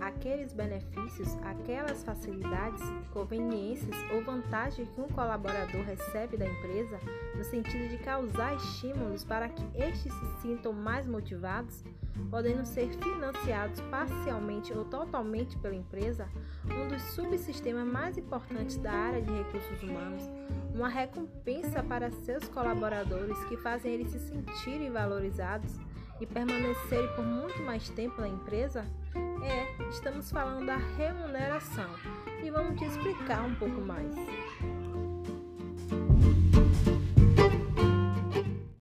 aqueles benefícios, aquelas facilidades, conveniências ou vantagens que um colaborador recebe da empresa, no sentido de causar estímulos para que estes se sintam mais motivados, podendo ser financiados parcialmente ou totalmente pela empresa, um dos subsistemas mais importantes da área de recursos humanos, uma recompensa para seus colaboradores que fazem eles se sentirem valorizados e permanecerem por muito mais tempo na empresa? É, estamos falando da remuneração e vamos te explicar um pouco mais.